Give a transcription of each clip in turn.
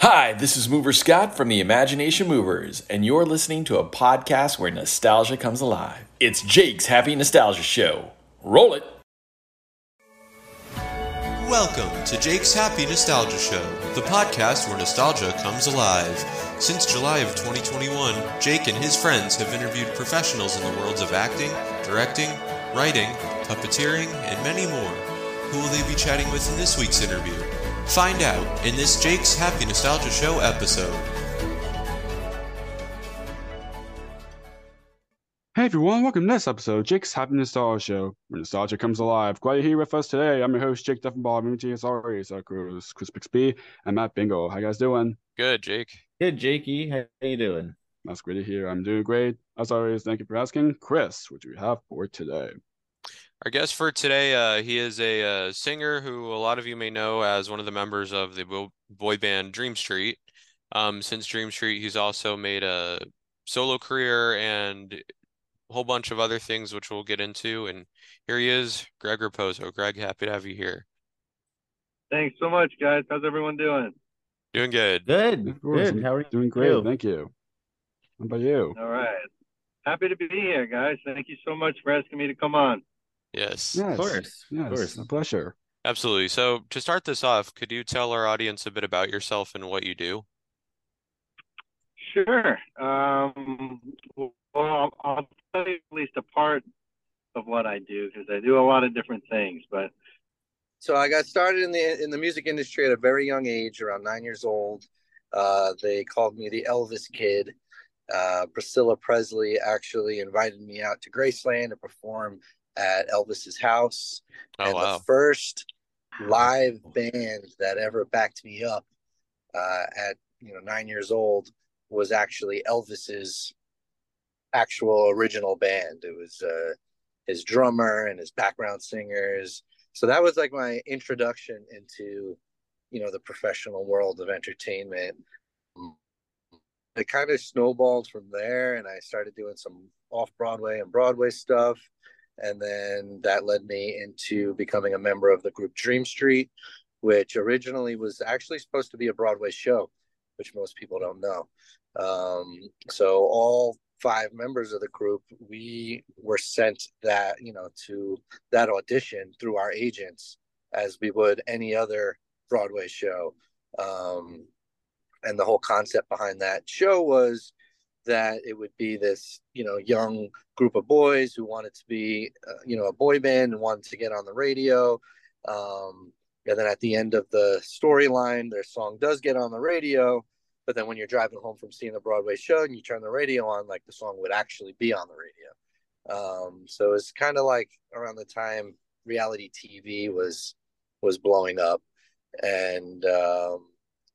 Hi, this is Mover Scott from the Imagination Movers, and you're listening to a podcast where nostalgia comes alive. It's Jake's Happy Nostalgia Show. Roll it! Welcome to Jake's Happy Nostalgia Show, the podcast where nostalgia comes alive. Since July of 2021, Jake and his friends have interviewed professionals in the worlds of acting, directing, writing, puppeteering, and many more. Who will they be chatting with in this week's interview? Find out in this Jake's Happy Nostalgia Show episode. Hey everyone, welcome to this episode of Jake's Happy Nostalgia Show, where nostalgia comes alive. Glad you're here with us today. I'm your host, Jake Duffenbaugh, moving to sorry, so Chris, Chris Bixby, and Matt Bingo. How you guys doing? Good, Jake. Good, Jakey. How you doing? That's great to hear. I'm doing great. As always, thank you for asking. Chris, what do you have for today? Our guest for today, uh, he is a uh, singer who a lot of you may know as one of the members of the boy band Dream Street. Um, since Dream Street, he's also made a solo career and a whole bunch of other things, which we'll get into. And here he is, Greg Raposo. Greg, happy to have you here. Thanks so much, guys. How's everyone doing? Doing good. Good. Good. How are you? Doing great. You? Thank you. How about you? All right. Happy to be here, guys. Thank you so much for asking me to come on. Yes. yes. Of course. Yes. Of course. A pleasure. Absolutely. So to start this off, could you tell our audience a bit about yourself and what you do? Sure. Um, well, I'll tell you at least a part of what I do because I do a lot of different things. But so I got started in the in the music industry at a very young age, around nine years old. Uh, they called me the Elvis Kid. Uh, Priscilla Presley actually invited me out to Graceland to perform at Elvis's house. Oh, and wow. the first live band that ever backed me up uh, at you know nine years old was actually Elvis's actual original band. It was uh, his drummer and his background singers. So that was like my introduction into you know the professional world of entertainment. It kind of snowballed from there, and I started doing some off Broadway and Broadway stuff and then that led me into becoming a member of the group Dream Street, which originally was actually supposed to be a Broadway show, which most people don't know. Um, so all five members of the group, we were sent that you know to that audition through our agents, as we would any other Broadway show. Um, and the whole concept behind that show was that it would be this you know young group of boys who wanted to be uh, you know a boy band and wanted to get on the radio. Um, and then at the end of the storyline their song does get on the radio. But then when you're driving home from seeing the broadway show and you turn the radio on like the song would actually be on the radio. Um, so it's kind of like around the time reality tv was was blowing up. And um,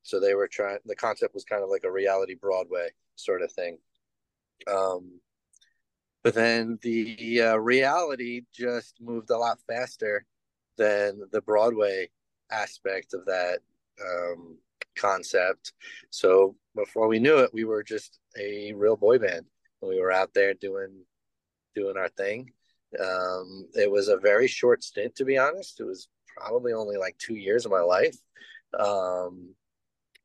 so they were trying the concept was kind of like a reality broadway sort of thing. Um, but then the uh, reality just moved a lot faster than the Broadway aspect of that um, concept. So before we knew it, we were just a real boy band. We were out there doing doing our thing. Um, it was a very short stint, to be honest. It was probably only like two years of my life. Um,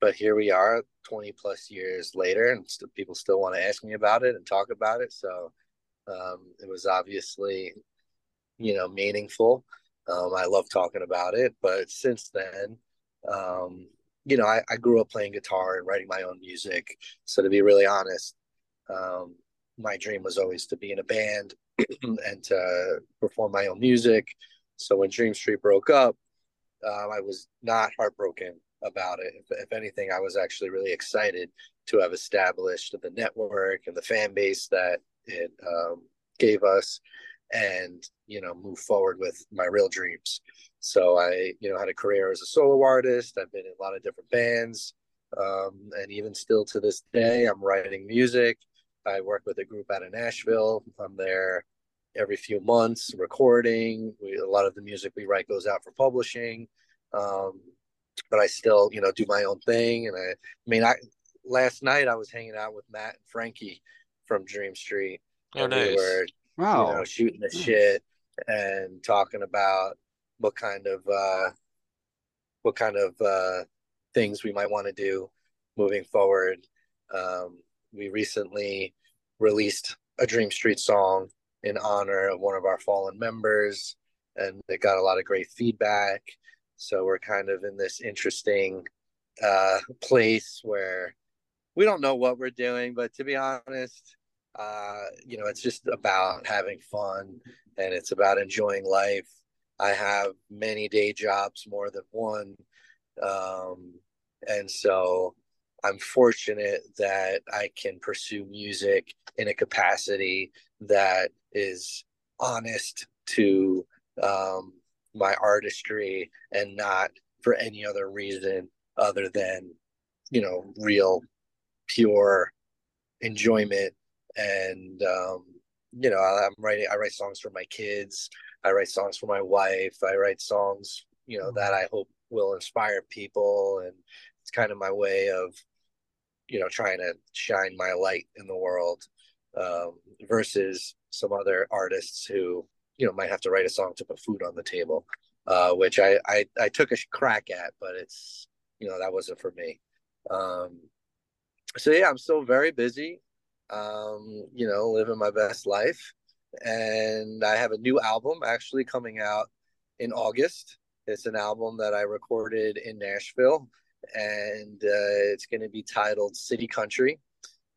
but here we are 20 plus years later and st- people still want to ask me about it and talk about it. So um, it was obviously you know meaningful. Um, i love talking about it but since then um, you know I, I, grew up playing guitar and writing my own music. So to be really honest um, my dream was always to be in a band and to perform my own music. So when dream street broke up uh, i was not heartbroken about it. If, if, anything, I was actually really excited to have established the network and the fan base that it um, gave us and, you know, move forward with my real dreams. So I, you know, had a career as a solo artist. I've been in a lot of different bands. Um, and even still to this day, I'm writing music. I work with a group out of Nashville. I'm there every few months recording. We, a lot of the music we write goes out for publishing. Um, but I still, you know, do my own thing. And I, I mean, I last night I was hanging out with Matt and Frankie from Dream Street. Oh, and nice. We were, wow. you know, shooting the shit and talking about what kind of uh, what kind of uh, things we might want to do moving forward. Um, we recently released a Dream Street song in honor of one of our fallen members, and it got a lot of great feedback. So we're kind of in this interesting uh, place where we don't know what we're doing, but to be honest, uh, you know, it's just about having fun and it's about enjoying life. I have many day jobs, more than one. Um, and so I'm fortunate that I can pursue music in a capacity that is honest to um, my artistry and not for any other reason other than, you know, real, pure enjoyment. And, um, you know, I'm writing, I write songs for my kids. I write songs for my wife. I write songs, you know, that I hope will inspire people. And it's kind of my way of, you know, trying to shine my light in the world um, versus some other artists who, you know, might have to write a song to put food on the table, uh, which I, I, I took a crack at, but it's, you know, that wasn't for me. Um, so yeah, I'm still very busy, um, you know, living my best life. And I have a new album actually coming out in August. It's an album that I recorded in Nashville and uh, it's going to be titled City Country.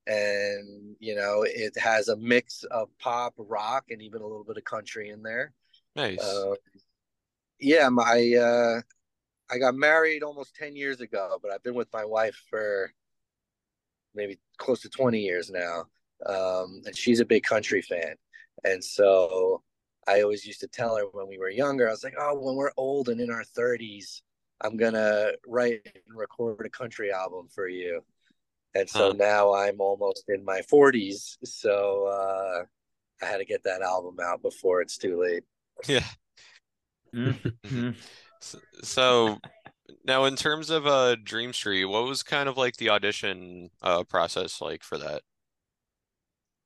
And, you know, it has a mix of pop, rock, and even a little bit of country in there. Nice. Uh, yeah, my, uh, I got married almost 10 years ago, but I've been with my wife for maybe close to 20 years now. Um, and she's a big country fan. And so I always used to tell her when we were younger, I was like, oh, when we're old and in our 30s, I'm gonna write and record a country album for you. And so huh. now I'm almost in my 40s, so uh, I had to get that album out before it's too late. Yeah. Mm-hmm. so now in terms of uh Dream Street, what was kind of like the audition uh process like for that?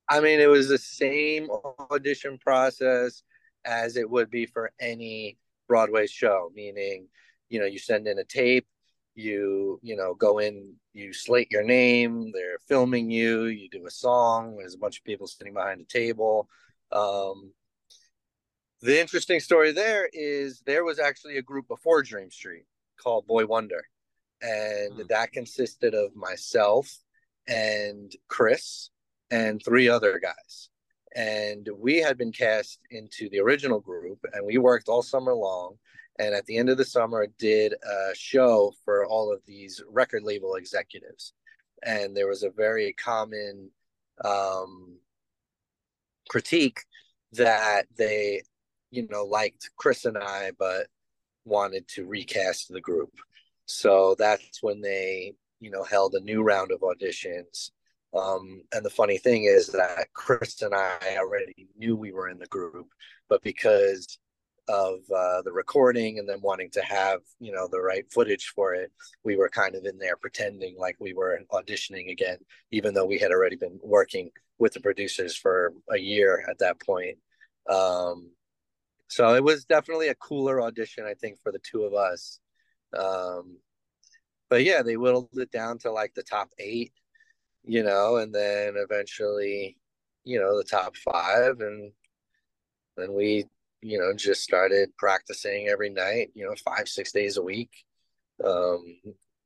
I mean, it was the same audition process as it would be for any Broadway show, meaning you know you send in a tape you you know go in you slate your name they're filming you you do a song there's a bunch of people sitting behind a table um, the interesting story there is there was actually a group before dream street called boy wonder and mm-hmm. that consisted of myself and chris and three other guys and we had been cast into the original group and we worked all summer long and at the end of the summer did a show for all of these record label executives. And there was a very common um, critique that they you know liked chris and i but wanted to recast the group. So that's when they you know held a new round of auditions. Um, and the funny thing is that chris and i already knew we were in the group but because of uh, the recording and then wanting to have you know the right footage for it we were kind of in there pretending like we were auditioning again even though we had already been working with the producers for a year at that point. Um, so it was definitely a cooler audition i think for the two of us. Um, but yeah they whittled it down to like the top eight you know and then eventually you know the top five and then we you know, just started practicing every night, you know, five, six days a week. Um,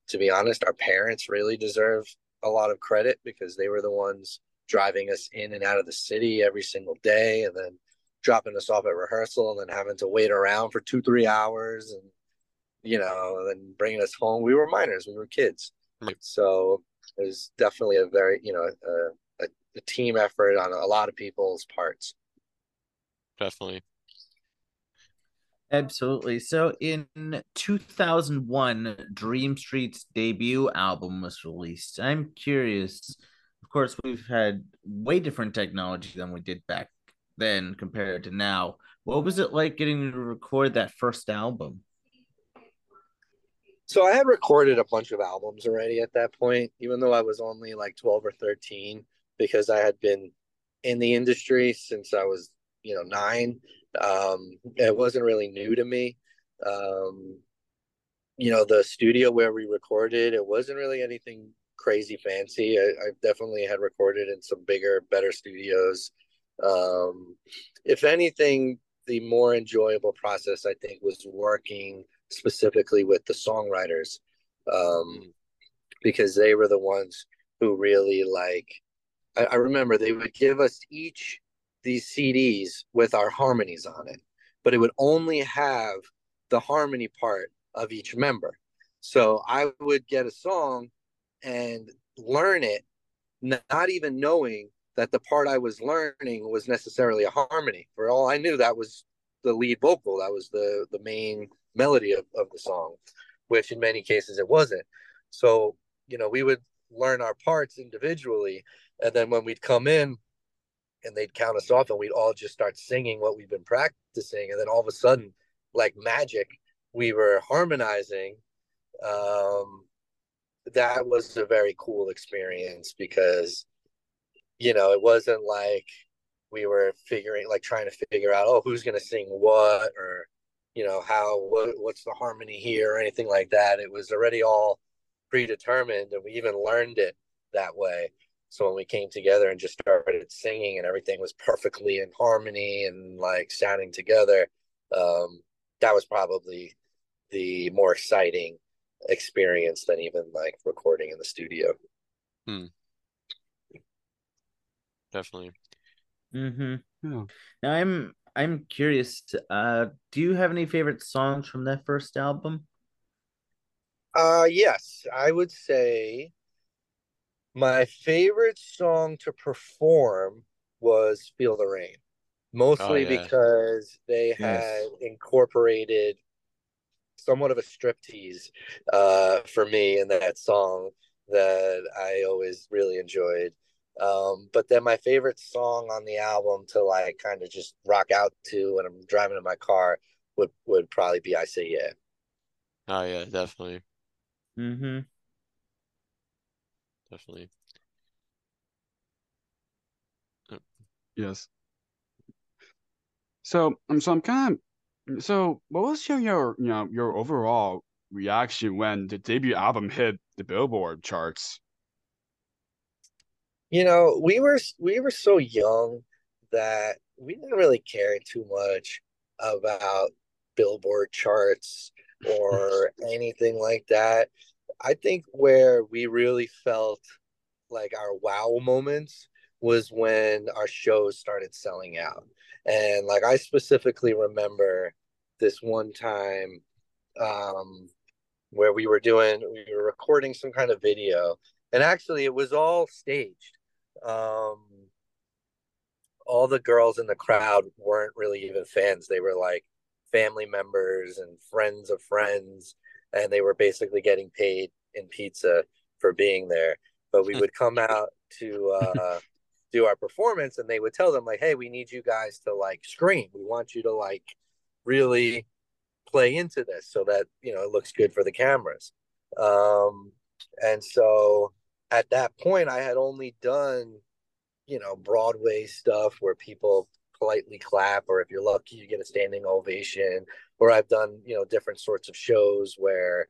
to be honest, our parents really deserve a lot of credit because they were the ones driving us in and out of the city every single day and then dropping us off at rehearsal and then having to wait around for two, three hours and, you know, and then bringing us home. We were minors, we were kids. So it was definitely a very, you know, a, a, a team effort on a lot of people's parts. Definitely. Absolutely. So in 2001, Dream Street's debut album was released. I'm curious. Of course, we've had way different technology than we did back then compared to now. What was it like getting to record that first album? So I had recorded a bunch of albums already at that point, even though I was only like 12 or 13, because I had been in the industry since I was, you know, nine um, it wasn't really new to me. Um, you know, the studio where we recorded, it wasn't really anything crazy fancy. I, I definitely had recorded in some bigger, better studios. Um, if anything, the more enjoyable process I think was working specifically with the songwriters, um, because they were the ones who really like. I, I remember they would give us each these CDs with our harmonies on it, but it would only have the harmony part of each member. So I would get a song and learn it, not even knowing that the part I was learning was necessarily a harmony. For all I knew, that was the lead vocal, that was the the main melody of, of the song, which in many cases it wasn't. So, you know, we would learn our parts individually, and then when we'd come in and they'd count us off and we'd all just start singing what we've been practicing, and then all of a sudden, like magic, we were harmonizing. Um, that was a very cool experience because you know it wasn't like we were figuring like trying to figure out oh who's going to sing what or you know how what, what's the harmony here or anything like that. It was already all predetermined and we even learned it that way so when we came together and just started singing and everything was perfectly in harmony and like sounding together um, that was probably the more exciting experience than even like recording in the studio. Hmm. Definitely. Mm-hmm. Yeah. Now I'm I'm curious. Uh, do you have any favorite songs from that first album? Uh yes, I would say my favorite song to perform was Feel the Rain. Mostly Oh, yeah. because they had incorporated somewhat of a striptease uh, for me in that song that I always really enjoyed. Um, but then my favorite song on the album to like kind of just rock out to when I'm driving in my car would would probably be I Say Yeah. Oh yeah, definitely. Mm-hmm. Definitely. Yes. So, um, so I'm kind of, so what was your, your, you know, your overall reaction when the debut album hit the Billboard charts? You know, we were we were so young that we didn't really care too much about Billboard charts or anything like that. I think where we really felt like our wow moments was when our shows started selling out. And like I specifically remember this one time um where we were doing we were recording some kind of video and actually it was all staged. Um all the girls in the crowd weren't really even fans. They were like family members and friends of friends and they were basically getting paid in pizza for being there. But we would come out to uh do our performance and they would tell them like hey we need you guys to like scream. We want you to like really play into this so that you know it looks good for the cameras. Um and so at that point i had only done you know broadway stuff where people politely clap or if you're lucky you get a standing ovation or i've done you know different sorts of shows where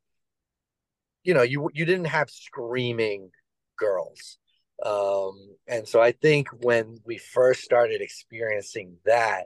you know you you didn't have screaming girls um, and so I think when we first started experiencing that,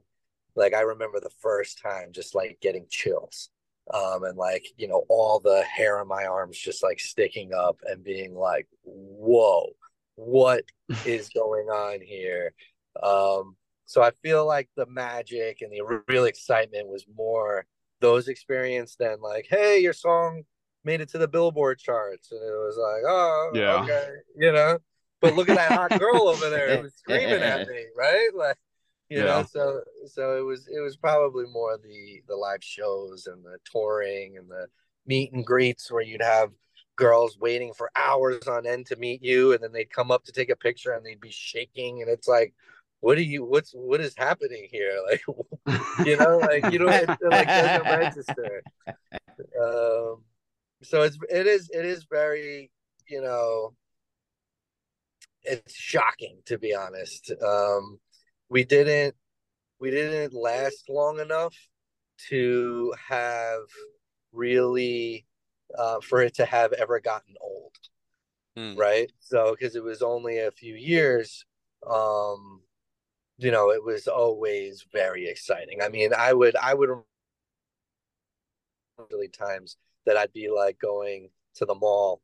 like I remember the first time just like getting chills. Um, and like, you know, all the hair on my arms just like sticking up and being like, whoa, what is going on here? Um, so I feel like the magic and the real excitement was more those experience than like, hey, your song made it to the Billboard charts. And it was like, oh, Yeah. okay, you know but look at that hot girl over there who's screaming at me, right? Like, you Yeah. know, so so it was it was probably more the the live shows and the touring and the meet and greets where you'd have girls waiting for hours on end to meet you, and then they'd come up to take a picture and they'd be shaking, and it's like, what are you? What's what is happening here? Like, you know, like you don't it, like doesn't register. Um, so it's it is it is very you know it's shocking to be honest. Um, we didn't we didn't last long enough to have really uh, for it to have ever gotten old. Hmm. right? So because it was only a few years, um, you know, it was always very exciting. I mean, I would I would really times that I'd be like going to the mall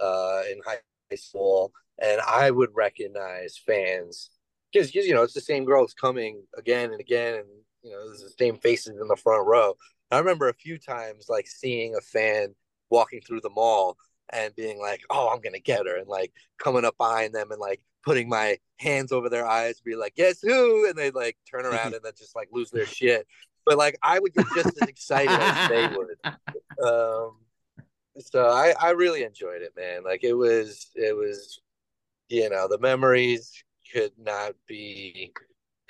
uh in high school and I would recognize fans because you know it's the same girls coming again and again and you know the same faces in the front row. I remember a few times like seeing a fan walking through the mall and being like, "Oh, I'm gonna get her," and like coming up behind them and like putting my hands over their eyes, be like, "Guess who?" and they like turn around and then just like lose their shit. But like I would get just as excited as they would. Um, so I I really enjoyed it, man. Like it was it was, you know, the memories could not be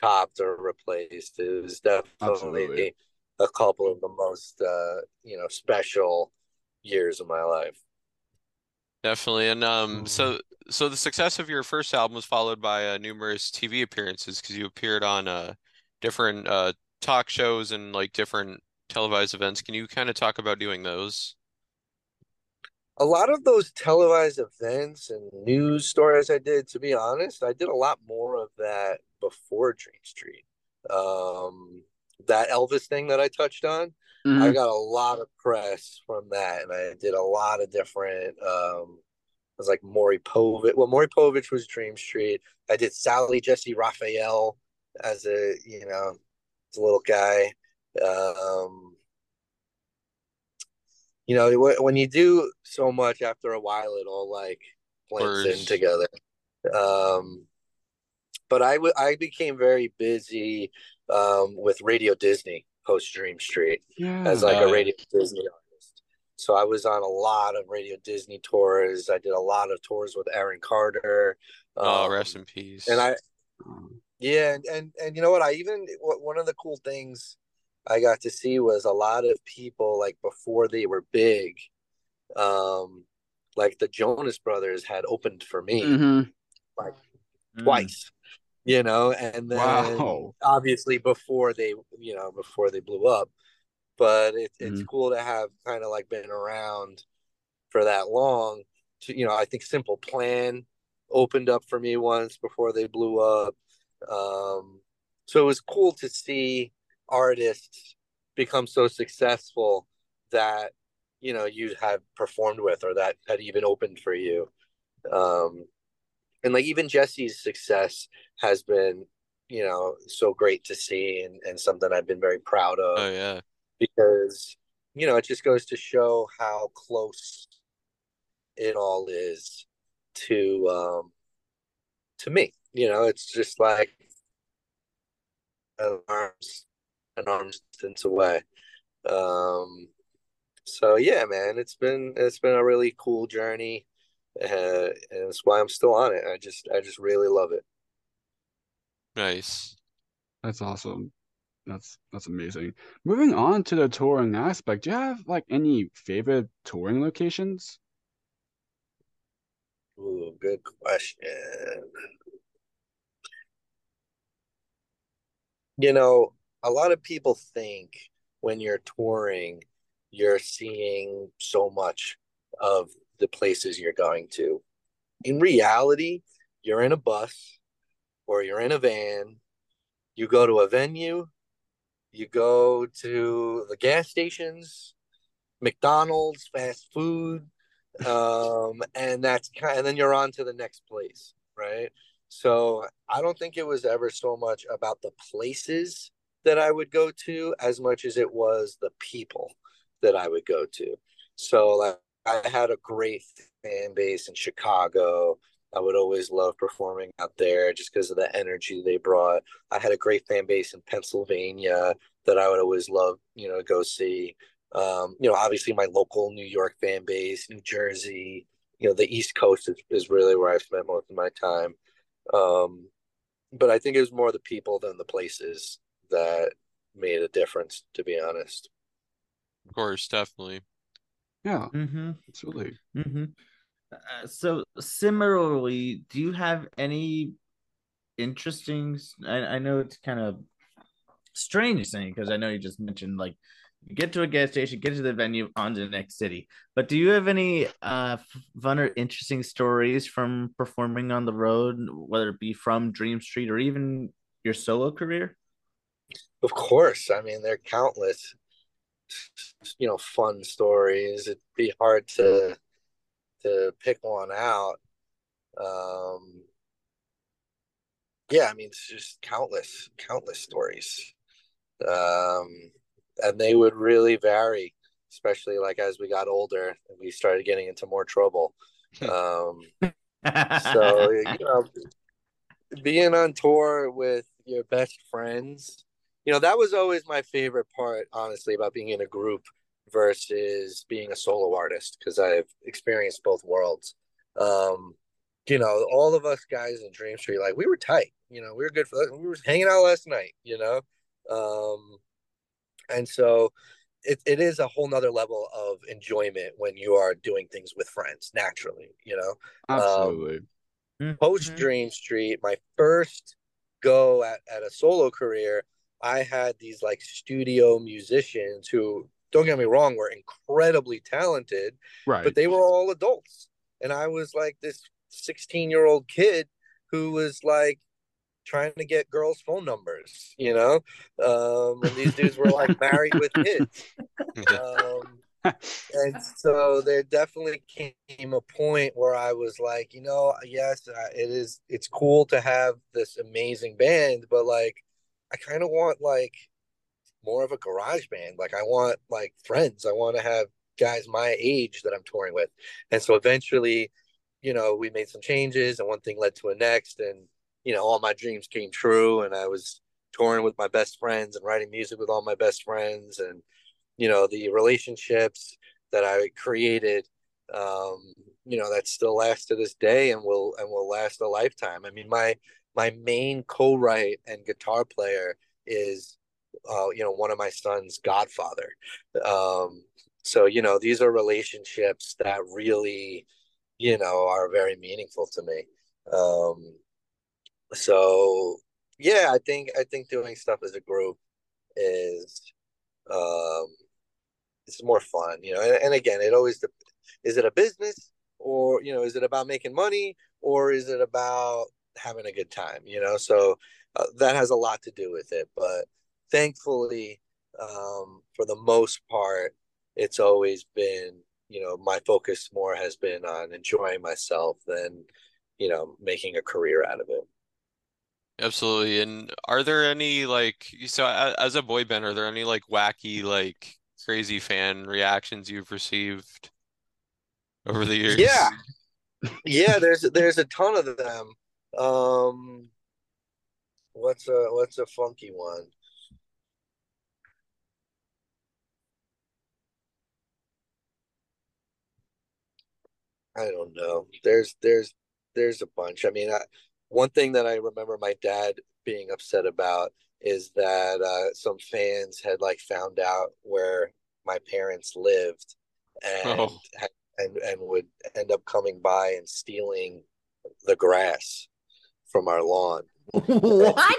topped or replaced. It was definitely Absolutely. a couple of the most uh, you know special years of my life. Definitely. And um, Mm. so so the success of your first album was followed by uh, numerous TV appearances because you appeared on uh different uh talk shows and like different televised events. Can you kind of talk about doing those? a lot of those televised events and news stories I did, to be honest, I did a lot more of that before Dream Street. Um, that Elvis thing that I touched on, I Mhm. got a lot of press from that, and I did a lot of different. Um, it was like Maury Povich. Well, Maury Povich was Dream Street. I did Sally Jessy Raphael as a you know, as a little guy. Um, you know, when you do so much after a while, it all like blends in together. Um, but I w- I became very busy um, with Radio Disney post Dream Street Yeah. as like Oh, a. Radio Disney artist. So I was on a lot of Radio Disney tours. I did a lot of tours with Aaron Carter. Oh, Um, rest in peace. and I Um, yeah, and, and and you know what? I even one of the cool things I got to see was a lot of people like before they were big, um, like the Jonas Brothers had opened for me mhm. like Mm. twice, you know, and then Wow. obviously before they, you know, before they blew up. But it, it's Mhm. cool to have kind of like been around for that long. To you know, I think Simple Plan opened up for me once before they blew up. Um, so it was cool to see artists become so successful that you know you have performed with or that had even opened for you. Um, and like even Jesse's success has been, you know, so great to see and, and something I've been very proud of. Oh yeah. because you know it just goes to show how close it all is to um to me. You know it's just like an arms an arm's distance away. Um so yeah man it's been it's been a really cool journey uh, and that's why i'm still on it i just i just really love it Nice. That's awesome. That's that's amazing. Moving on to the touring aspect, do you have like any favorite touring locations? Ooh, good question you know, a lot of people think when you're touring, you're seeing so much of the places you're going to. In reality, you're in a bus or you're in a van, you go to a venue, you go to the gas stations, McDonald's, fast food, um, and that's kind and then you're on to the next place, right? So I don't think it was ever so much about the places that I would go to as much as it was the people that I would go to. So like I had a great fan base in Chicago. I would always love performing out there just because of the energy they brought. I had a great fan base in Pennsylvania that I would always love, you know, go see. Um, you know, obviously my local New York fan base, New Jersey, you know, the East Coast is, is really where I spent most of my time. Um, but I think it was more the people than the places that made a difference, to be honest. Of course, definitely. Yeah, Mm-hmm. absolutely. Mm-hmm. Uh, so similarly, do you have any interesting? I, I know it's kind of strange thing because I know you just mentioned like You get to a gas station, get to the venue, on to the next city. But do you have any uh, fun or interesting stories from performing on the road, whether it be from Dream Street or even your solo career? Of course. I mean, they're countless, you know, fun stories. It'd be hard to to pick one out. Um, yeah, I mean, it's just countless, countless stories. Um, and they would really vary, especially like as we got older and we started getting into more trouble. Um, so, you know, being on tour with your best friends, you know, that was always my favorite part, honestly, about being in a group versus being a solo artist because I've experienced both worlds. Um, you know, all of us guys in Dream Street, like we were tight. You know, we were good for we were hanging out last night. You know, um, and so it, it is a whole nother level of enjoyment when you are doing things with friends naturally. You know, Absolutely. um, post Dream Street, my first go at, at a solo career, I had these like studio musicians who, don't get me wrong, were incredibly talented, right. but they were all adults. And I was like this 16 year old kid who was like trying to get girls' phone numbers, you know? Um, and these dudes were like married with kids. Um, and so there definitely came a point where I was like, you know, yes, it is, it's cool to have this amazing band, but like, I kind of want like more of a garage band. Like, I want like friends. I want to have guys my age that I'm touring with. And so eventually, you know, we made some changes and one thing led to a next. And, you know, all my dreams came true. And I was touring with my best friends and writing music with all my best friends. And, you know, the relationships that I created, um, you know, that still lasts to this day and will, and will last a lifetime. I mean, my, my main co-write and guitar player is, uh, you know, one of my son's godfather. Um, so, you know, these are relationships that really, you know, are very meaningful to me. Um, so yeah, I think I think doing stuff as a group is um it's more fun, you know. And, and again, it always is it a business or you know is it about making money or is it about having a good time, you know? So uh, that has a lot to do with it, but thankfully um for the most part it's always been you know my focus more has been on enjoying myself than you know making a career out of it Absolutely. And are there any like so as a boy band, are there any like wacky like crazy fan reactions you've received over the years? yeah yeah there's there's a ton of them um what's a what's a funky one I don't know. There's there's there's a bunch. I mean, I, one thing that I remember my dad being upset about is that uh, some fans had like found out where my parents lived and Oh. and and would end up coming by and stealing the grass from our lawn. what?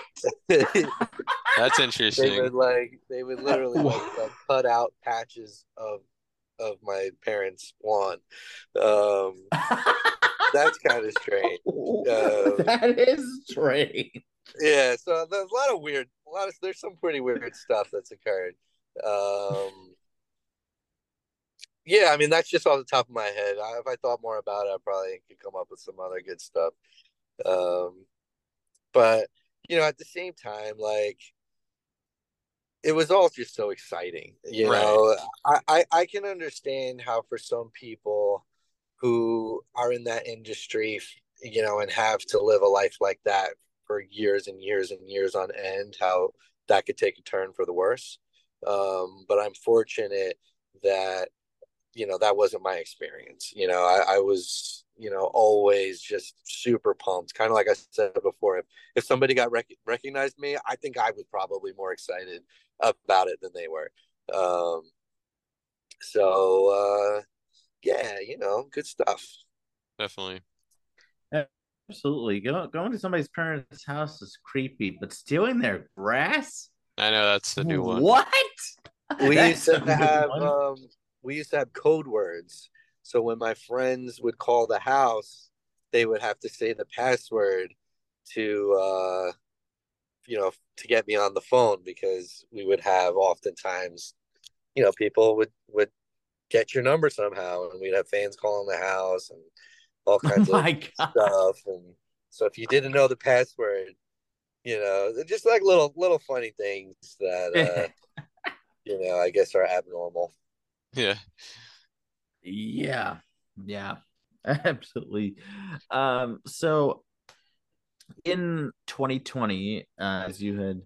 That's interesting. they That's would interesting. like they would literally like, like cut out patches of of my parents' lawn. Um, that's kind of strange. Uh, that is strange. yeah so there's a lot of weird a lot of there's some pretty weird stuff that's occurred um yeah i mean that's just off the top of my head I, if i thought more about it i probably could come up with some other good stuff um but you know at the same time like it was all just so exciting you Right. know? I, I i can understand how for some people who are in that industry you know and have to live a life like that for years and years and years on end how that could take a turn for the worse. Um but i'm fortunate that you know that wasn't my experience you know? I, I was you know always just super pumped kind of like i said before if, if somebody got rec- recognized me i think i was probably more excited about it than they were um so uh yeah you know good stuff Definitely. Absolutely. Go, going to somebody's parents' house is creepy, but stealing their grass? I know that's the new one. What? we That's used to have um we used to have code words. So when my friends would call the house, they would have to say the password to uh you know to get me on the phone because we would have oftentimes you know people would would get your number somehow and we'd have fans calling the house and all Oh kinds of my god. stuff and so if you didn't know the password you know just like little little funny things that uh you know i guess are abnormal Yeah. Yeah, yeah, absolutely. Um, so in 2020, uh, as you had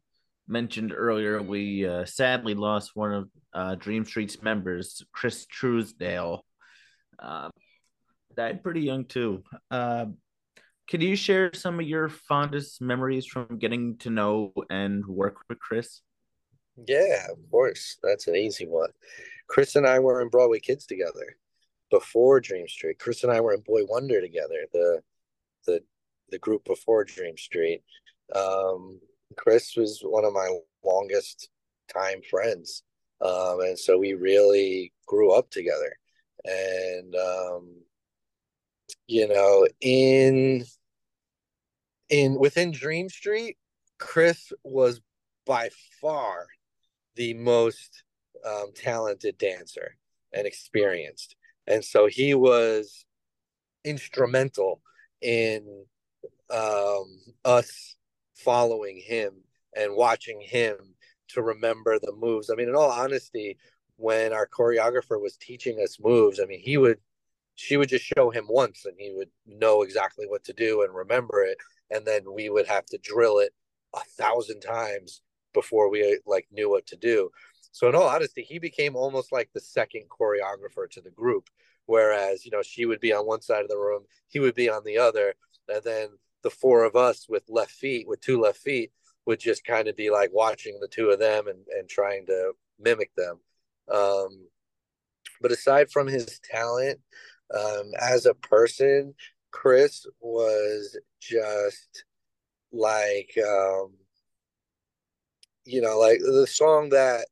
mentioned earlier, we uh, sadly lost one of uh, Dream Street's members, Chris Trousdale. Uh, died pretty young too. Uh, could you share some of your fondest memories from getting to know and work with Chris? yeah of course that's an easy one chris and i were in broadway kids together before dream street. Chris and i were in boy wonder together the the the group before dream street. Um chris was one of my longest time friends. Um and so we really grew up together. And um you know in in within dream street chris was by far the most um, talented dancer and experienced and so he was instrumental in um, us following him and watching him to remember the moves. I mean, in all honesty, when our choreographer was teaching us moves, I mean, he would, she would just show him once and he would know exactly what to do and remember it. And then we would have to drill it a thousand times before we like knew what to do. So in all honesty, he became almost like the second choreographer to the group. Whereas, you know, she would be on one side of the room, he would be on the other. And then the four of us with left feet, with two left feet, would just kind of be like watching the two of them and, and trying to mimic them. Um, but aside from his talent um, as a person, Chris was just like, um, you know, like the song that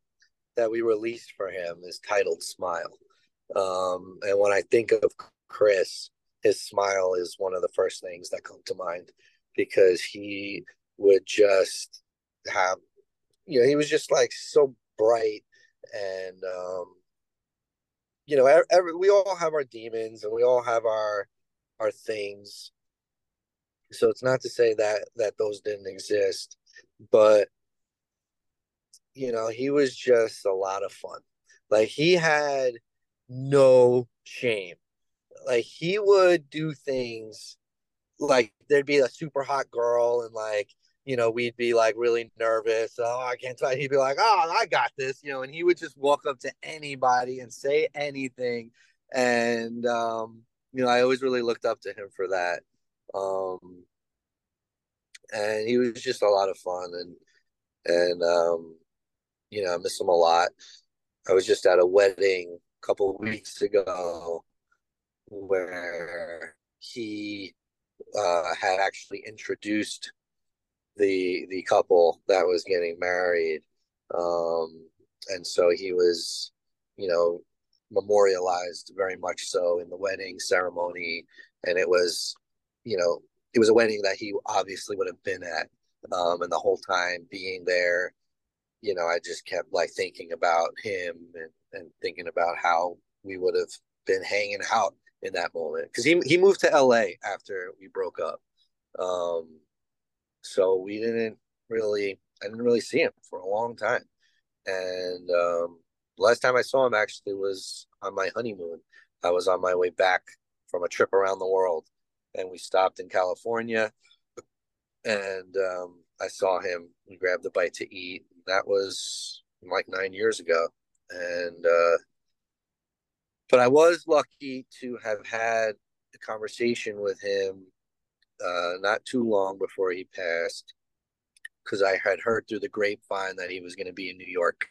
that we released for him is titled "Smile," um, and when I think of Chris, his smile is one of the first things that come to mind because he would just have you know he was just like so bright and um you know every, we all have our demons and we all have our our things. So it's not to say that that those didn't exist but you know he was just a lot of fun. Like he had no shame. Like he would do things like there'd be a super hot girl and like you know we'd be like really nervous. Oh i can't tell. He'd be like oh i got this you know and he would just walk up to anybody and say anything. And um you know i always really looked up to him for that. Um and he was just a lot of fun and and um you know i miss him a lot. I was just at a wedding a couple weeks ago where he uh, had actually introduced the the couple that was getting married, um, and so he was, you know, memorialized very much so in the wedding ceremony, and it was, you know, it was a wedding that he obviously would have been at, um, and the whole time being there, you know, I just kept like thinking about him and, and thinking about how we would have been hanging out in that moment because he he moved to LA after we broke up. Um, so we didn't really I didn't really see him for a long time. And um, last time I saw him actually was on my honeymoon. I was on my way back from a trip around the world, and we stopped in California, and um, I saw him. We grabbed a bite to eat. That was like nine years ago, and uh, but I was lucky to have had a conversation with him uh, not too long before he passed, because I had heard through the grapevine that he was going to be in New York,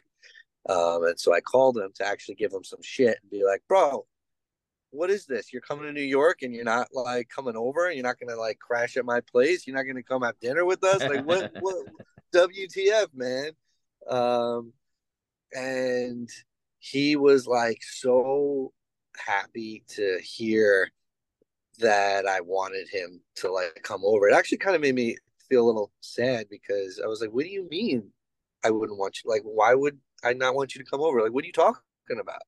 um, and so I called him to actually give him some shit and be like, "Bro, what is this? You're coming to New York and you're not like coming over, and you're not going to like crash at my place. You're not going to come have dinner with us. Like what? what? WTF, man?" Um, and he was like so happy to hear that I wanted him to like come over. It actually kind of made me feel a little sad because I was like, "What do you mean I wouldn't want you? Like, why would I not want you to come over? Like, what are you talking about?"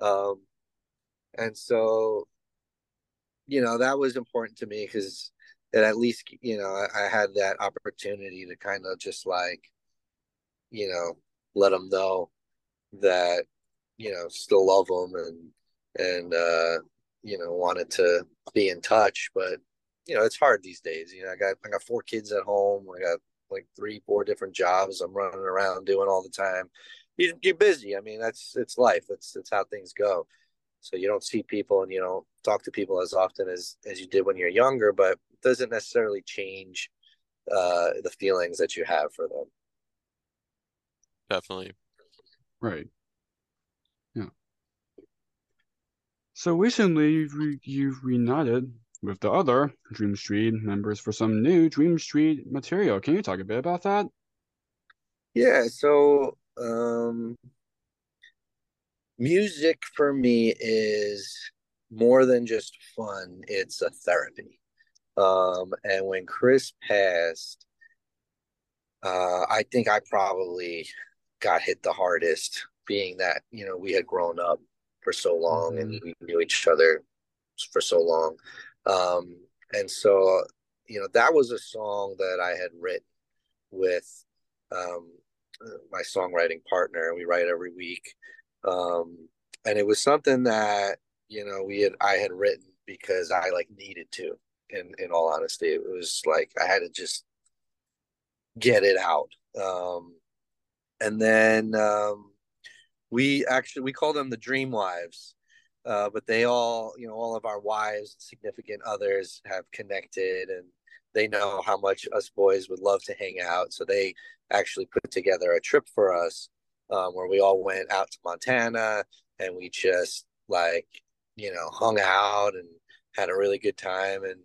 Um, and so, you know, that was important to me because it at least, you know, I, I had that opportunity to kind of just like, you know, let them know that, you know, still love them and and uh, you know wanted to be in touch, but you know it's hard these days. You know, I got I got four kids at home. I got like three, four different jobs. I'm running around doing all the time. You, you're busy. I mean, that's it's life. It's it's how things go. So you don't see people and you don't talk to people as often as as you did when you're younger, but it doesn't necessarily change uh, the feelings that you have for them. Definitely. Right. Yeah. So recently, you've, re- you've reunited with the other Dream Street members for some new Dream Street material. Can you talk a bit about that? Yeah. So um, music for me is more than just fun. It's a therapy. Um, and when Chris passed, uh, I think I probably got hit the hardest, being that you know we had grown up for so long and Mhm. we knew each other for so long, um, and so you know that was a song that I had written with um, my songwriting partner. We write every week, um, and it was something that you know we had I had written because I like needed to. In in all honesty, it was like I had to just get it out. Um, and then um, we actually we call them the dream wives uh, but they all you know all of our wives significant others have connected and they know how much us boys would love to hang out. So they actually put together a trip for us um, where we all went out to montana and we just like you know hung out and had a really good time. And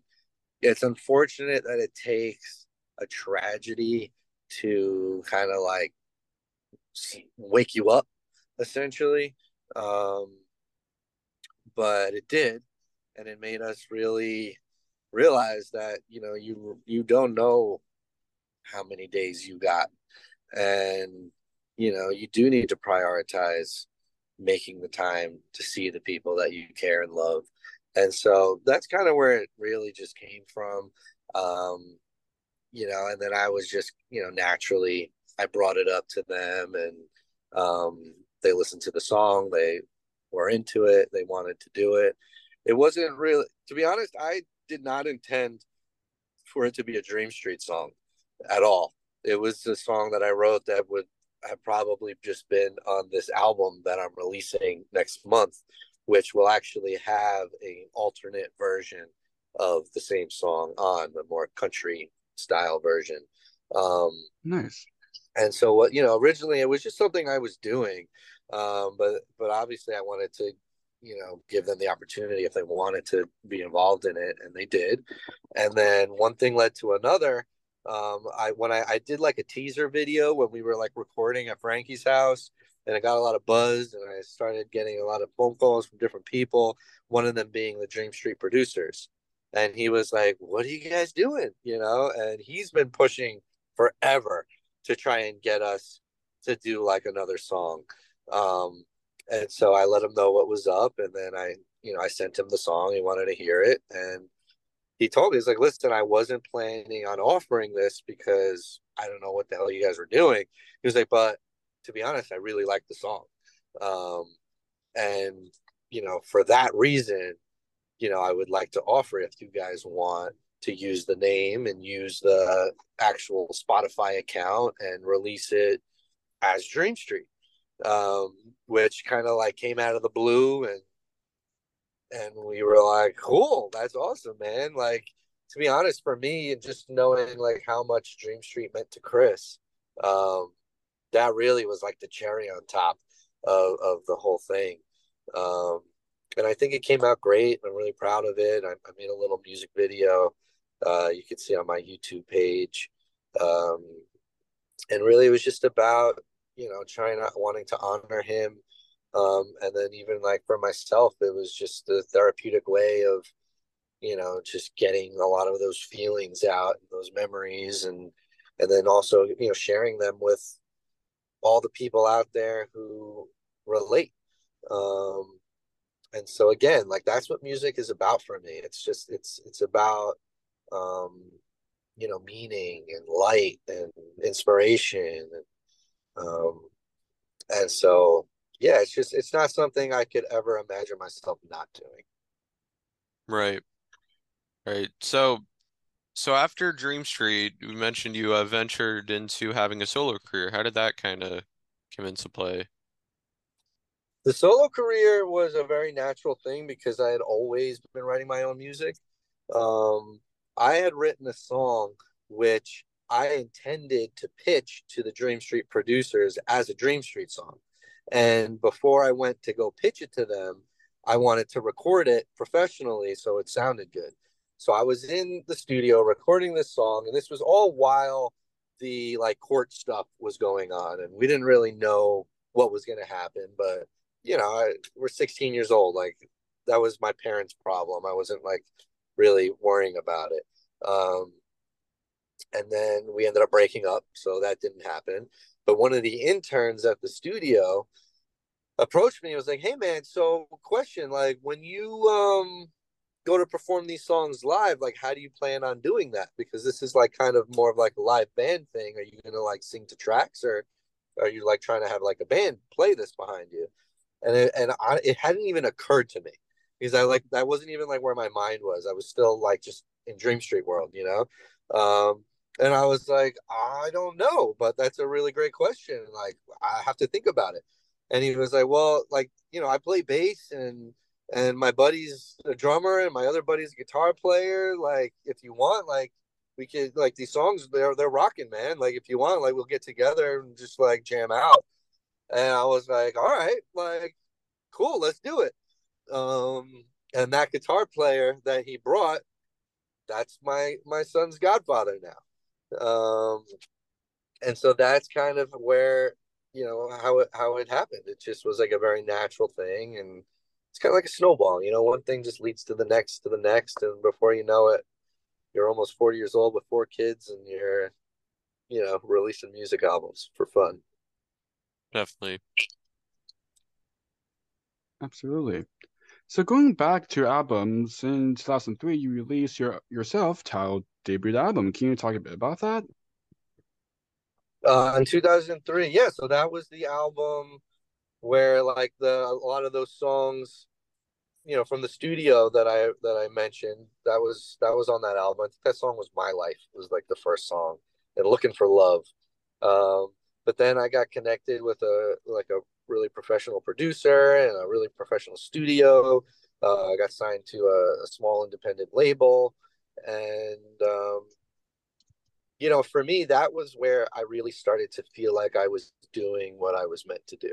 it's unfortunate that it takes a tragedy to kind of like wake you up essentially. Um but it did and it made us really realize that you know you you don't know how many days you got. And you know you do need to prioritize making the time to see the people that you care and love. And so that's kind of where it really just came from. Um you know and then i was just you know naturally i brought it up to them and um they listened to the song they were into it they wanted to do it. It wasn't really to be honest i did not intend for it to be a dream street song at all. It was a song that i wrote that would have probably just been on this album that i'm releasing next month which will actually have an alternate version of the same song on a more country style version. Um Nice. And so what you know originally it was just something i was doing um but but obviously i wanted to you know give them the opportunity if they wanted to be involved in it and they did. And then one thing led to another um i when i, I did like a teaser video when we were like recording at frankie's house and i got a lot of buzz and i started getting a lot of phone calls from different people one of them being the dream street producers. And he was like what are you guys doing? You know and he's been pushing forever to try and get us to do like another song. Um and so i let him know what was up and then i you know i sent him the song. He wanted to hear it and he told me he's like listen i wasn't planning on offering this because i don't know what the hell you guys were doing. He was like but to be honest i really like the song. Um and you know for that reason you know i would like to offer if you guys want to use the name and use the actual spotify account and release it as dream street um which kind of like came out of the blue and and we were like cool that's awesome man. Like to be honest for me and just knowing like how much dream street meant to chris um that really was like the cherry on top of, of the whole thing um and i think it came out great. I'm really proud of it. I, I made a little music video uh you can see on my youtube page um and really it was just about you know, trying to wanting to honor him. Um, and then even like for myself, it was just the therapeutic way of, you know, just getting a lot of those feelings out and those memories and and then also, you know, sharing them with all the people out there who relate. Um, and so again, like that's what music is about for me. It's just it's it's about um, you know meaning and light and inspiration and um, and so yeah, it's just it's not something I could ever imagine myself not doing. Right. Right. So so after Dream Street, we mentioned you uh, ventured into having a solo career. How did that kind of come into play? The solo career was a very natural thing because I had always been writing my own music. Um, I had written a song which I intended to pitch to the Dream Street producers as a Dream Street song. And before I went to go pitch it to them, I wanted to record it professionally so it sounded good. So I was in the studio recording this song, and this was all while the like court stuff was going on, and we didn't really know what was going to happen. But you know, I, we're 16 years old. Like that was my parents' problem. I wasn't like really worrying about it. Um, and then we ended up breaking up, so that didn't happen. But one of the interns at the studio approached me and was like, "Hey, man, so question, like when you um go to perform these songs live, like how do you plan on doing that? Because this is like kind of more of like a live band thing. Are you gonna like sing to tracks or are you like trying to have like a band play this behind you? And it, and I, it hadn't even occurred to me because I like that wasn't even like where my mind was. I was still like just in Dream Street world, you know. Um, and I was like, I don't know, but that's a really great question. Like I have to think about it. And he was like, well, like you know, I play bass and and my buddy's a drummer and my other buddy's a guitar player. Like, if you want, like, we could like these songs. They're they're rocking, man. Like, if you want, like, we'll get together and just like jam out. And I was like, all right, like, cool, let's do it. Um, and that guitar player that he brought, that's my my son's godfather now. Um, and so that's kind of where you know how it how it happened. It just was like a very natural thing and it's kind of like a snowball. You know, one thing just leads to the next, to the next, and before you know it, you're almost 40 years old with four kids, and you're, you know, releasing music albums for fun. Definitely. Absolutely. So going back to albums, in 2003, you released your yourself titled debut album. Can you talk a bit about that? Uh, in 2003, yeah. So that was the album where like the a lot of those songs you know from the studio that i that i mentioned that was that was on that album that song was my life it was like the first song and looking for love um but then i got connected with a like a really professional producer and a really professional studio uh, i got signed to a, a small independent label and um you know for me that was where i really started to feel like i was doing what i was meant to do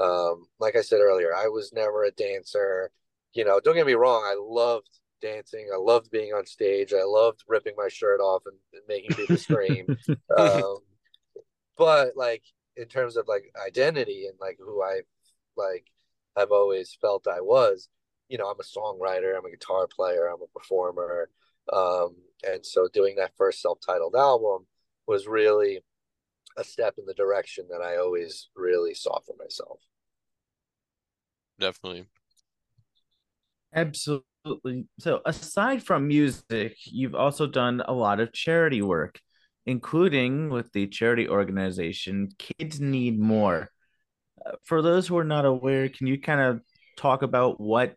um, like I said earlier, I was never a dancer. You know, don't get me wrong, I loved dancing. I loved being on stage. I loved ripping my shirt off and, and making people scream. um, but like in terms of like identity and like who I like I've always felt I was, you know, I'm a songwriter, I'm a guitar player, I'm a performer. Um, and so doing that first self-titled album was really a step in the direction that I always really saw for myself. Definitely. Absolutely. So, aside from music, you've also done a lot of charity work, including with the charity organization Kids Need More. Uh, for those who are not aware, can you kind of talk about what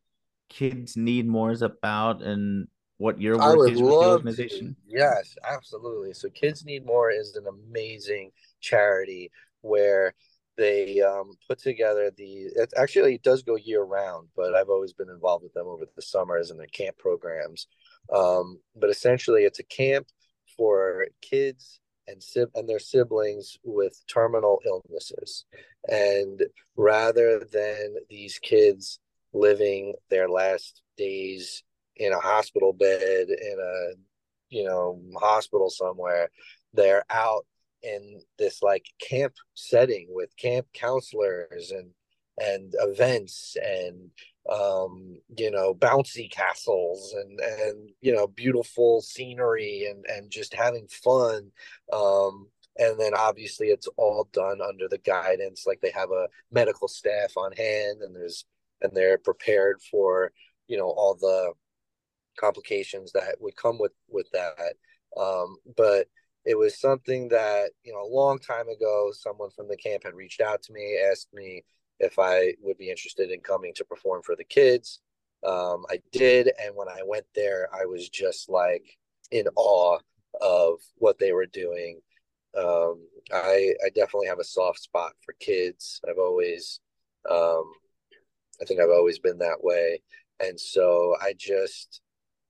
Kids Need More is about and what your work is with the organization? To. Yes, absolutely. So, Kids Need More is an amazing charity where they um, put together the it actually it does go year round but i've always been involved with them over the summers and their camp programs um, but essentially it's a camp for kids and and their siblings with terminal illnesses. And rather than these kids living their last days in a hospital bed in a you know hospital somewhere they're out in this like camp setting with camp counselors and and events and um you know bouncy castles and and you know beautiful scenery and and just having fun um and then obviously it's all done under the guidance like they have a medical staff on hand and there's and they're prepared for you know all the complications that would come with with that. Um but it was something that you know a long time ago someone from the camp had reached out to me asked me if i would be interested in coming to perform for the kids. Um, i did and when i went there i was just like in awe of what they were doing. Um, I, I definitely have a soft spot for kids. I've always um, i think i've always been that way. And so i just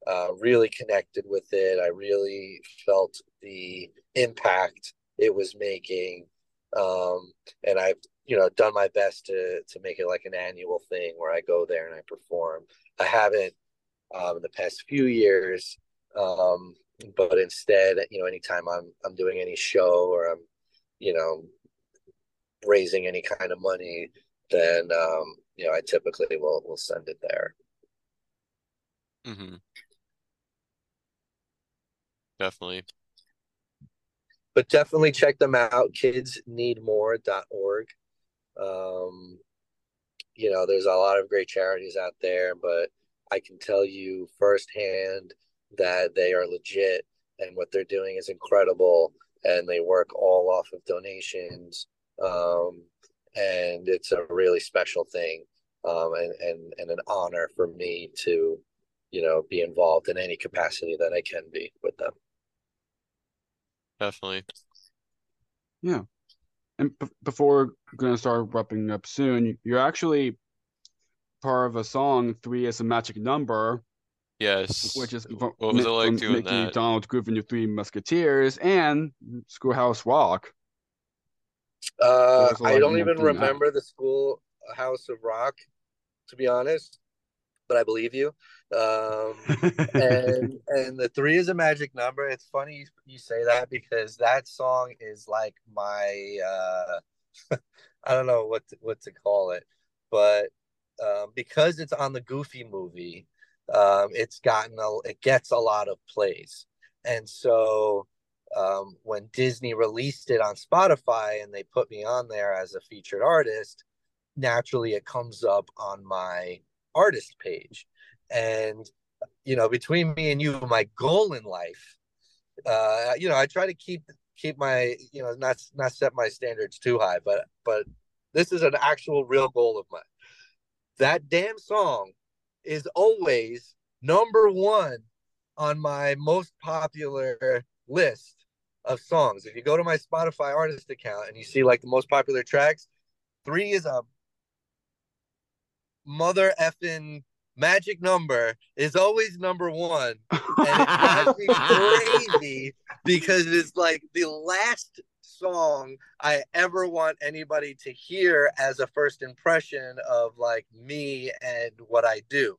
uh, really connected with it. I really felt the impact it was making, um, and I've you know done my best to to make it like an annual thing where I go there and I perform. I haven't um, in the past few years, um, but instead, you know, anytime I'm I'm doing any show or I'm you know raising any kind of money, then um, you know I typically will will send it there. Mm-hmm. Definitely. But definitely check them out. Kidsneedmore.org. Um, you know, there's a lot of great charities out there, but I can tell you firsthand that they are legit and what they're doing is incredible and they work all off of donations. Um, and it's a really special thing um, and, and, and an honor for me to, you know, be involved in any capacity that I can be with them. Definitely. Yeah. And b- before we're going to start wrapping up soon, you're actually part of a song, Three is a Magic Number, Yes. which is What was it like from doing Mickey, that? Donald, Goofy, and the Three Musketeers, and Schoolhouse Rock. Uh, I don't in even that? remember the school House of Rock, to be honest, but I believe you. Um, and and the three is a magic number. It's funny you, say that because that song is like my uh, I don't know what to, what to call it, but um, because it's on the Goofy movie, um, it's gotten a it gets a lot of plays, and so um, when Disney released it on Spotify and they put me on there as a featured artist, naturally it comes up on my artist page. And, you know, between me and you, my goal in life, uh, you know, I try to keep keep my, you know, not not set my standards too high, but but this is an actual real goal of mine. That damn song is always number one on my most popular list of songs. If you go to my Spotify artist account and you see like the most popular tracks, three is a mother effing magic number is always number one. And it drives me crazy because it's like the last song I ever want anybody to hear as a first impression of like me and what I do.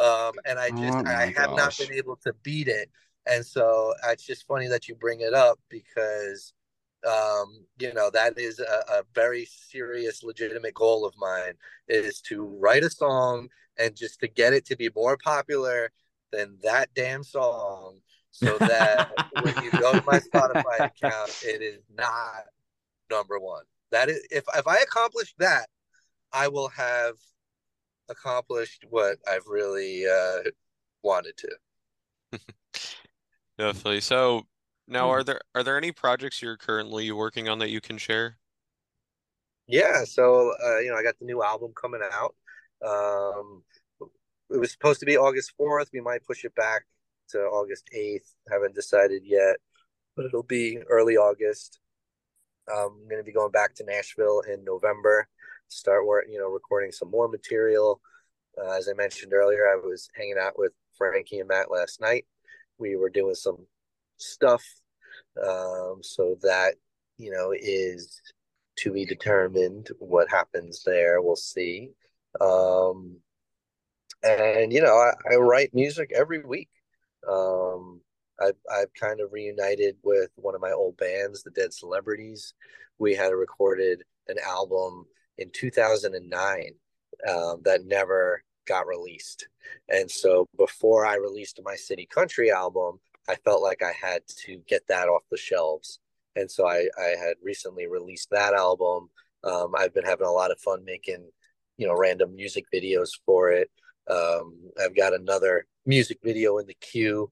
Um, and I just Oh I have not been able to beat it. And so it's just funny that you bring it up because um, you know that is a, a very serious, legitimate goal of mine is to write a song and just to get it to be more popular than that damn song so that when you go to my Spotify account, it is not number one. That is if if I accomplish that, I will have accomplished what I've really uh, wanted to. Definitely. So now Hmm. are there are there any projects you're currently working on that you can share? Yeah, so uh, you know, I got the new album coming out. Um, it was supposed to be August 4th. We might push it back to August 8th. Haven't decided yet, but it'll be early August. Um, I'm going to be going back to Nashville in November to start work, you know, recording some more material. Uh, as I mentioned earlier, I was hanging out with Frankie and Matt last night. We were doing some stuff. Um, so that, you know, is to be determined what happens there. We'll see. Um, and, you know, I, I write music every week. Um, I've I've kind of reunited with one of my old bands, the Dead Celebrities. We had recorded an album in 2009 um, that never got released, and so before I released my City Country album, I felt like I had to get that off the shelves, and so I I had recently released that album. Um, I've been having a lot of fun making, you know, random music videos for it. Um, I've got another music video in the queue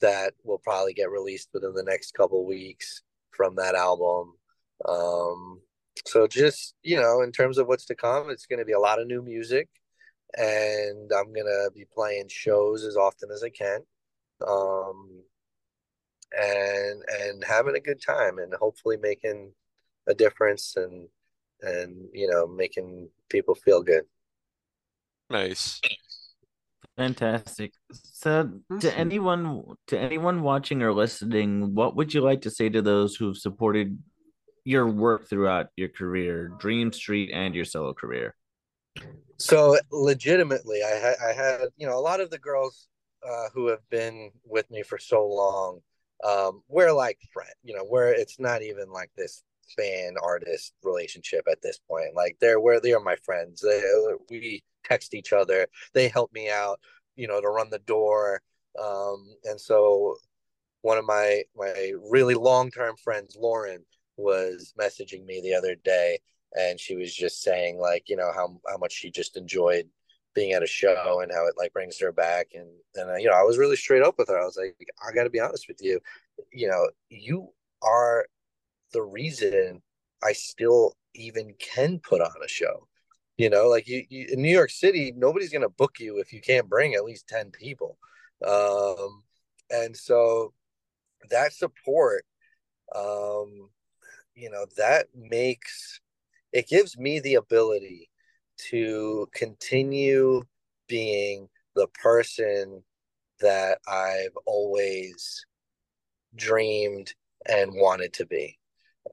that will probably get released within the next couple weeks from that album. Um, so just you know, in terms of what's to come, it's going to be a lot of new music, and I'm gonna be playing shows as often as I can, um, and and having a good time, and hopefully making a difference, and and you know, making people feel good. Nice. Fantastic. So, to anyone to anyone watching or listening, what would you like to say to those who've supported your work throughout your career, Dream Street and your solo career? So legitimately, I had I had you know a lot of the girls uh, who have been with me for so long. Um, we're like friend, you know, where it's not even like this fan artist relationship at this point. Like they're where they are my friends. They, we text each other. They help me out, you know, to run the door. Um, and so one of my my really long term friends, Lauren, was messaging me the other day and she was just saying like you know how how much she just enjoyed being at a show and how it like brings her back. And and uh, you know I was really straight up with her. I was like I got to be honest with you. You know you are the reason I still even can put on a show. You know like you, you in New York City nobody's going to book you if you can't bring at least 10 people. Um and so that support um you know that makes it gives me the ability to continue being the person that I've always dreamed and wanted to be.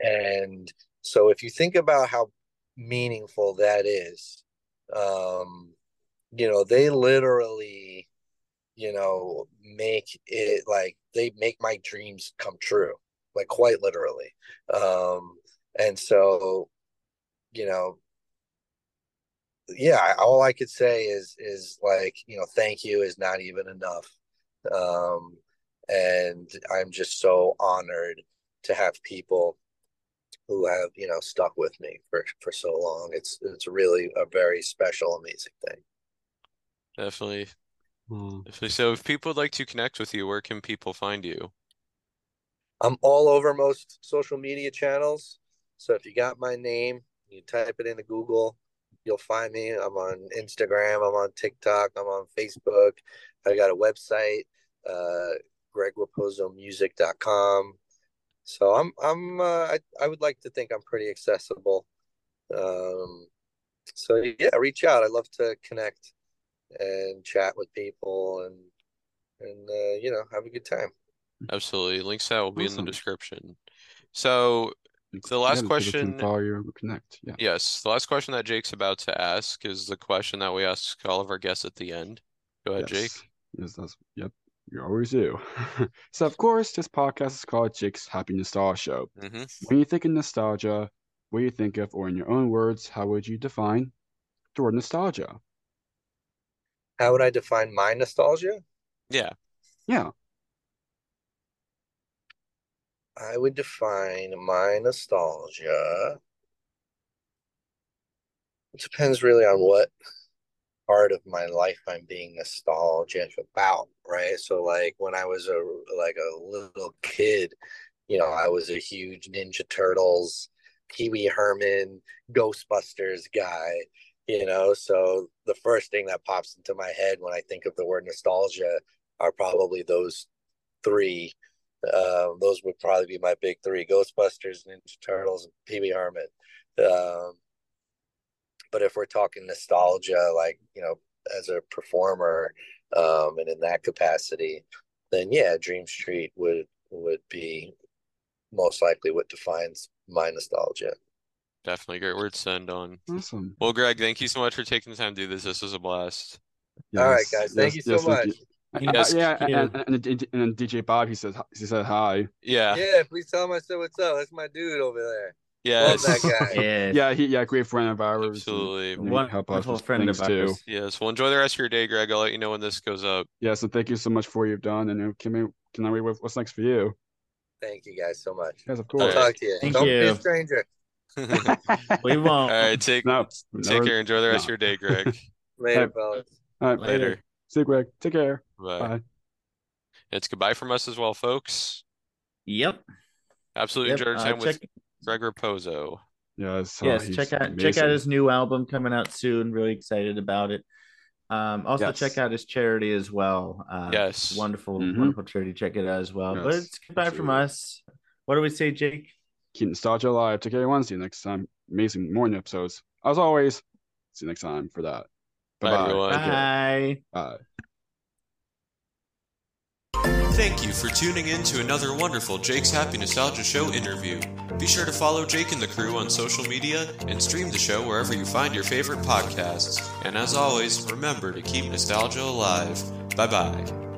And so if you think about how meaningful that is, um, you know, they literally, you know, make it like they make my dreams come true, like quite literally. Um, and so you know, yeah, all I could say is is like, you know, thank you is not even enough. Um, and I'm just so honored to have people who have, you know, stuck with me for for so long. It's it's really a very special, amazing thing. Definitely. Hmm. Definitely. So if people would like to connect with you, where can people find you? I'm all over most social media channels. So if you got my name, you type it into Google, you'll find me. I'm on Instagram, I'm on TikTok, I'm on Facebook. I got a website, uh, gregraposomusic.com. So I'm I'm uh, I, I would like to think I'm pretty accessible. Um, so yeah, reach out. I love to connect and chat with people and and uh, you know have a good time. Absolutely. Links to that will be in the description. So the last Yeah, question, follow connect. Yeah. yes, the last question that Jake's about to ask is the question that we ask all of our guests at the end. Go ahead, Jake. Yes. Yes, that's yep. You always do. so of course, this podcast is called Jake's Happy Nostalgia Show. hmm When you think of nostalgia, what do you think of, or in your own words, how would you define the word nostalgia? How would I define my nostalgia? Yeah. Yeah. I would define my nostalgia. It depends really on what part of my life I'm being nostalgic about, right? So like when I was a like a little kid, you know, I was a huge Ninja Turtles, Wee Herman, Ghostbusters guy, you know. So the first thing that pops into my head when I think of the word nostalgia are probably those three. Um, those would probably be my big three: Ghostbusters, Ninja Turtles, and Pee Wee Herman. Um, but if we're talking nostalgia, like you know, as a performer, um, and in that capacity, then yeah, Dream Street would would be most likely what defines my nostalgia. Definitely great words to end on. Awesome. Well, Greg, thank you so much for taking the time to do this. This was a blast. All right, guys, thank yes, you so yes, thank much. Yes, yeah, cute. and, and, and, and DJ Bob, he says he said hi. Yeah. Yeah, please tell him I said what's up. That's my dude over there. Yes. Love that guy. Yeah. Yeah, he yeah, great friend of ours. Absolutely. and he help us wonderful friend of things too. ours. Yes. Well, enjoy the rest of your day, Greg. I'll let you know when this goes up. Yeah, so thank you so much for what you've done, and uh, can we can I read what- what's next for you? Thank you guys so much. Yes, of I'll course. talk to you. Thank Don't be you. a stranger. We won't. right. Take No, take never- care. Enjoy the rest no. of your day, Greg. Later, fellas. All right, Later. See you, Greg. Take care. Bye. Bye. It's goodbye from us as well, folks. Yep. Absolutely yep. enjoyed our Uh, time with check, Greg Raposo. Yes. oh, yes, check out check out his new album coming out soon. Really excited about it. Um, also Yes. check out his charity as well. Uh, Yes. wonderful, Mhm. wonderful charity. Check it out as well. But it's goodbye from us. What do we say, Jake? Keep nostalgia alive. Take care, everyone. See you next time. Amazing morning episodes. As always, see you next time for that. Bye, Bye-bye. everyone. Bye. Bye. Thank you for tuning in to another wonderful Jake's Happy Nostalgia Show interview. Be sure to follow Jake and the crew on social media and stream the show wherever you find your favorite podcasts. And as always, remember to keep nostalgia alive. Bye bye.